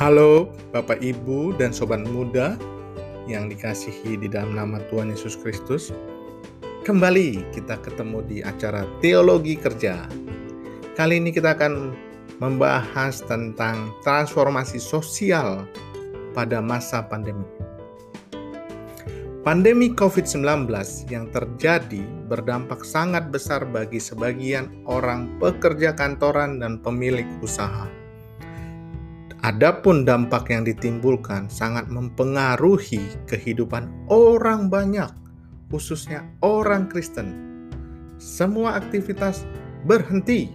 Halo Bapak Ibu dan Sobat Muda yang dikasihi di dalam nama Tuhan Yesus Kristus. Kembali kita ketemu di acara Teologi Kerja. Kali ini kita akan membahas tentang transformasi sosial pada masa pandemi. Pandemi COVID-19 yang terjadi berdampak sangat besar bagi sebagian orang pekerja kantoran dan pemilik usaha Adapun dampak yang ditimbulkan sangat mempengaruhi kehidupan orang banyak, khususnya orang Kristen. Semua aktivitas berhenti,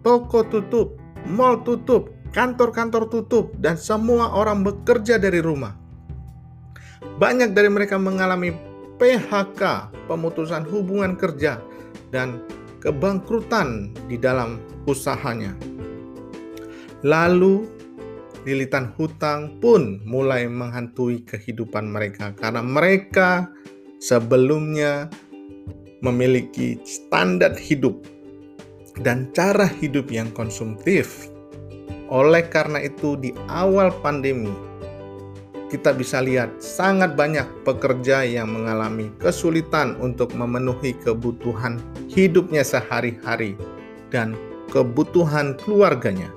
toko tutup, mal tutup, kantor-kantor tutup, dan semua orang bekerja dari rumah. Banyak dari mereka mengalami PHK, pemutusan hubungan kerja, dan kebangkrutan di dalam usahanya. Lalu lilitan hutang pun mulai menghantui kehidupan mereka karena mereka sebelumnya memiliki standar hidup dan cara hidup yang konsumtif. Oleh karena itu, di awal pandemi, kita bisa lihat sangat banyak pekerja yang mengalami kesulitan untuk memenuhi kebutuhan hidupnya sehari-hari dan kebutuhan keluarganya.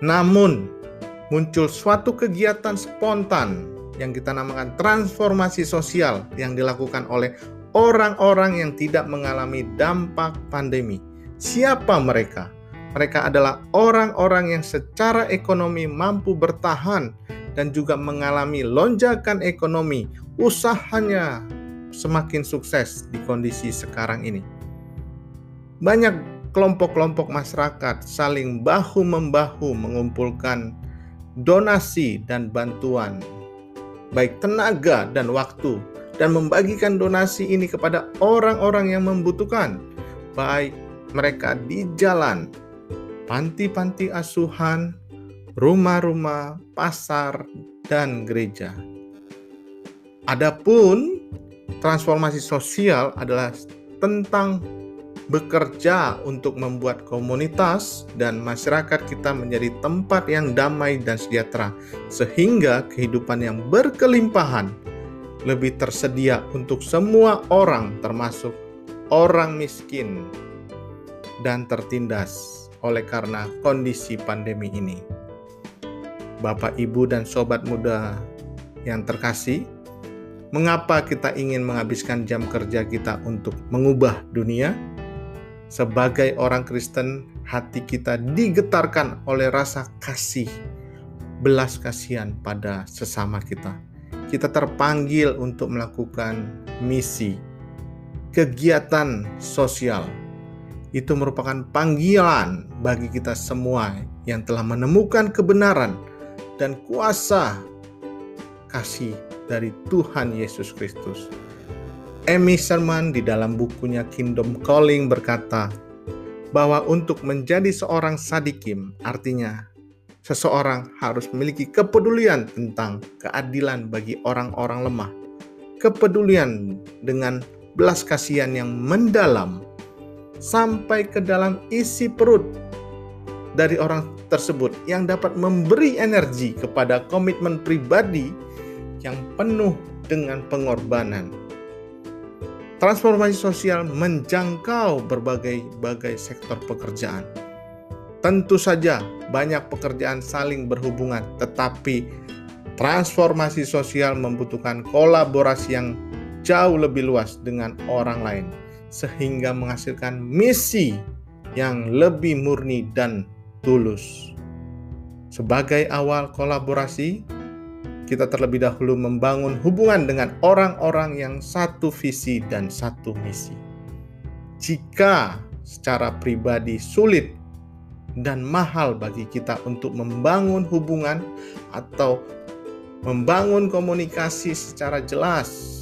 Namun, muncul suatu kegiatan spontan yang kita namakan transformasi sosial yang dilakukan oleh orang-orang yang tidak mengalami dampak pandemi. Siapa mereka? Mereka adalah orang-orang yang secara ekonomi mampu bertahan dan juga mengalami lonjakan ekonomi. Usahanya semakin sukses di kondisi sekarang ini. Banyak kelompok-kelompok masyarakat saling bahu-membahu mengumpulkan donasi dan bantuan, baik tenaga dan waktu, dan membagikan donasi ini kepada orang-orang yang membutuhkan, baik mereka di jalan, panti-panti asuhan, rumah-rumah, pasar, dan gereja. Adapun transformasi sosial adalah tentang bekerja untuk membuat komunitas dan masyarakat kita menjadi tempat yang damai dan sejahtera, sehingga kehidupan yang berkelimpahan lebih tersedia untuk semua orang, termasuk orang miskin dan tertindas oleh karena kondisi pandemi ini. Bapak, ibu, dan sobat muda yang terkasih, mengapa kita ingin menghabiskan jam kerja kita untuk mengubah dunia? Sebagai orang Kristen, hati kita digetarkan oleh rasa kasih, belas kasihan pada sesama kita. Kita terpanggil untuk melakukan misi, kegiatan sosial. Itu merupakan panggilan bagi kita semua yang telah menemukan kebenaran dan kuasa kasih dari Tuhan Yesus Kristus. Amy Sherman di dalam bukunya Kingdom Calling berkata bahwa untuk menjadi seorang sadikim artinya seseorang harus memiliki kepedulian tentang keadilan bagi orang-orang lemah, kepedulian dengan belas kasihan yang mendalam sampai ke dalam isi perut dari orang tersebut yang dapat memberi energi kepada komitmen pribadi yang penuh dengan pengorbanan Transformasi sosial menjangkau berbagai-bagai sektor pekerjaan. Tentu saja banyak pekerjaan saling berhubungan, tetapi transformasi sosial membutuhkan kolaborasi yang jauh lebih luas dengan orang lain sehingga menghasilkan misi yang lebih murni dan tulus. Sebagai awal kolaborasi, kita terlebih dahulu membangun hubungan dengan orang-orang yang satu visi dan satu misi. Jika secara pribadi sulit dan mahal bagi kita untuk membangun hubungan atau membangun komunikasi secara jelas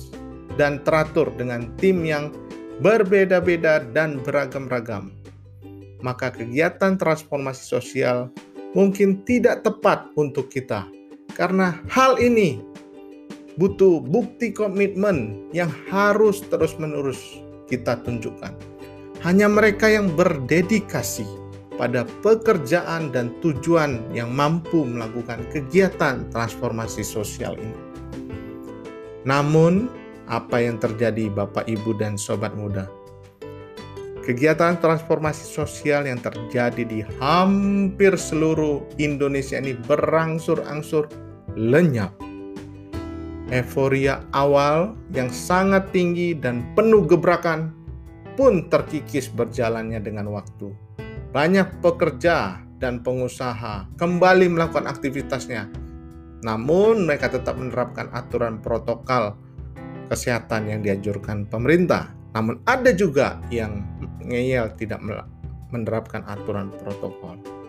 dan teratur dengan tim yang berbeda-beda dan beragam-ragam, maka kegiatan transformasi sosial mungkin tidak tepat untuk kita karena hal ini butuh bukti komitmen yang harus terus-menerus kita tunjukkan. Hanya mereka yang berdedikasi pada pekerjaan dan tujuan yang mampu melakukan kegiatan transformasi sosial ini. Namun, apa yang terjadi, Bapak, Ibu, dan sobat muda? Kegiatan transformasi sosial yang terjadi di hampir seluruh Indonesia ini berangsur-angsur lenyap. Euforia awal yang sangat tinggi dan penuh gebrakan pun terkikis berjalannya dengan waktu. Banyak pekerja dan pengusaha kembali melakukan aktivitasnya, namun mereka tetap menerapkan aturan protokol kesehatan yang dianjurkan pemerintah. Namun ada juga yang ngeyel tidak menerapkan aturan protokol.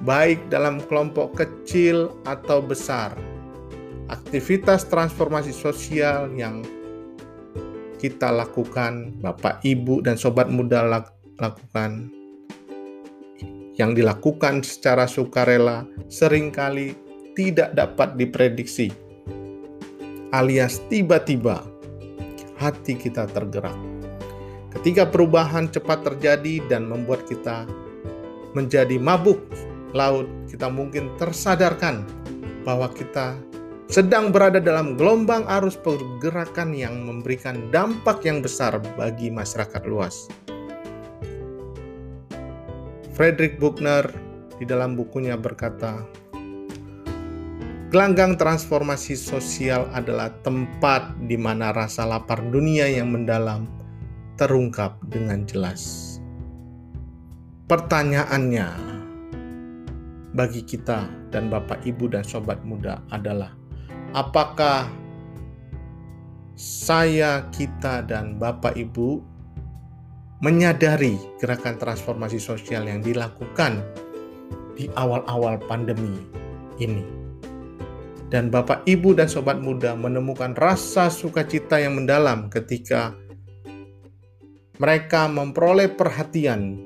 Baik dalam kelompok kecil atau besar, aktivitas transformasi sosial yang kita lakukan, Bapak, Ibu, dan sobat muda lakukan, yang dilakukan secara sukarela sering kali tidak dapat diprediksi, alias tiba-tiba hati kita tergerak. Ketika perubahan cepat terjadi dan membuat kita menjadi mabuk laut, kita mungkin tersadarkan bahwa kita sedang berada dalam gelombang arus pergerakan yang memberikan dampak yang besar bagi masyarakat luas. Frederick Buchner di dalam bukunya berkata, Gelanggang transformasi sosial adalah tempat di mana rasa lapar dunia yang mendalam terungkap dengan jelas. Pertanyaannya bagi kita dan Bapak Ibu dan sobat muda adalah apakah saya, kita dan Bapak Ibu menyadari gerakan transformasi sosial yang dilakukan di awal-awal pandemi ini. Dan Bapak, Ibu, dan Sobat Muda menemukan rasa sukacita yang mendalam ketika mereka memperoleh perhatian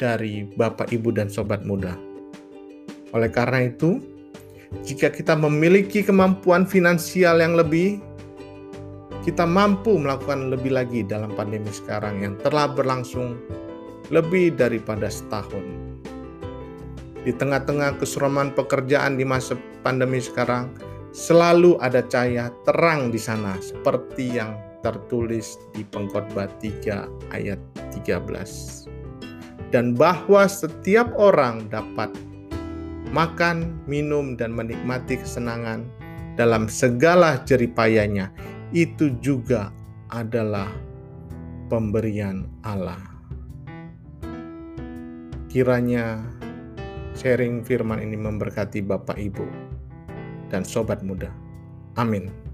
dari Bapak, Ibu, dan sobat muda. Oleh karena itu, jika kita memiliki kemampuan finansial yang lebih, kita mampu melakukan lebih lagi dalam pandemi sekarang yang telah berlangsung lebih daripada setahun. Di tengah-tengah kesuraman pekerjaan di masa pandemi sekarang, selalu ada cahaya terang di sana, seperti yang tertulis di Pengkhotbah 3 ayat 13. Dan bahwa setiap orang dapat makan, minum, dan menikmati kesenangan dalam segala jeripayanya, itu juga adalah pemberian Allah. Kiranya sharing firman ini memberkati Bapak Ibu dan sobat muda. Amin.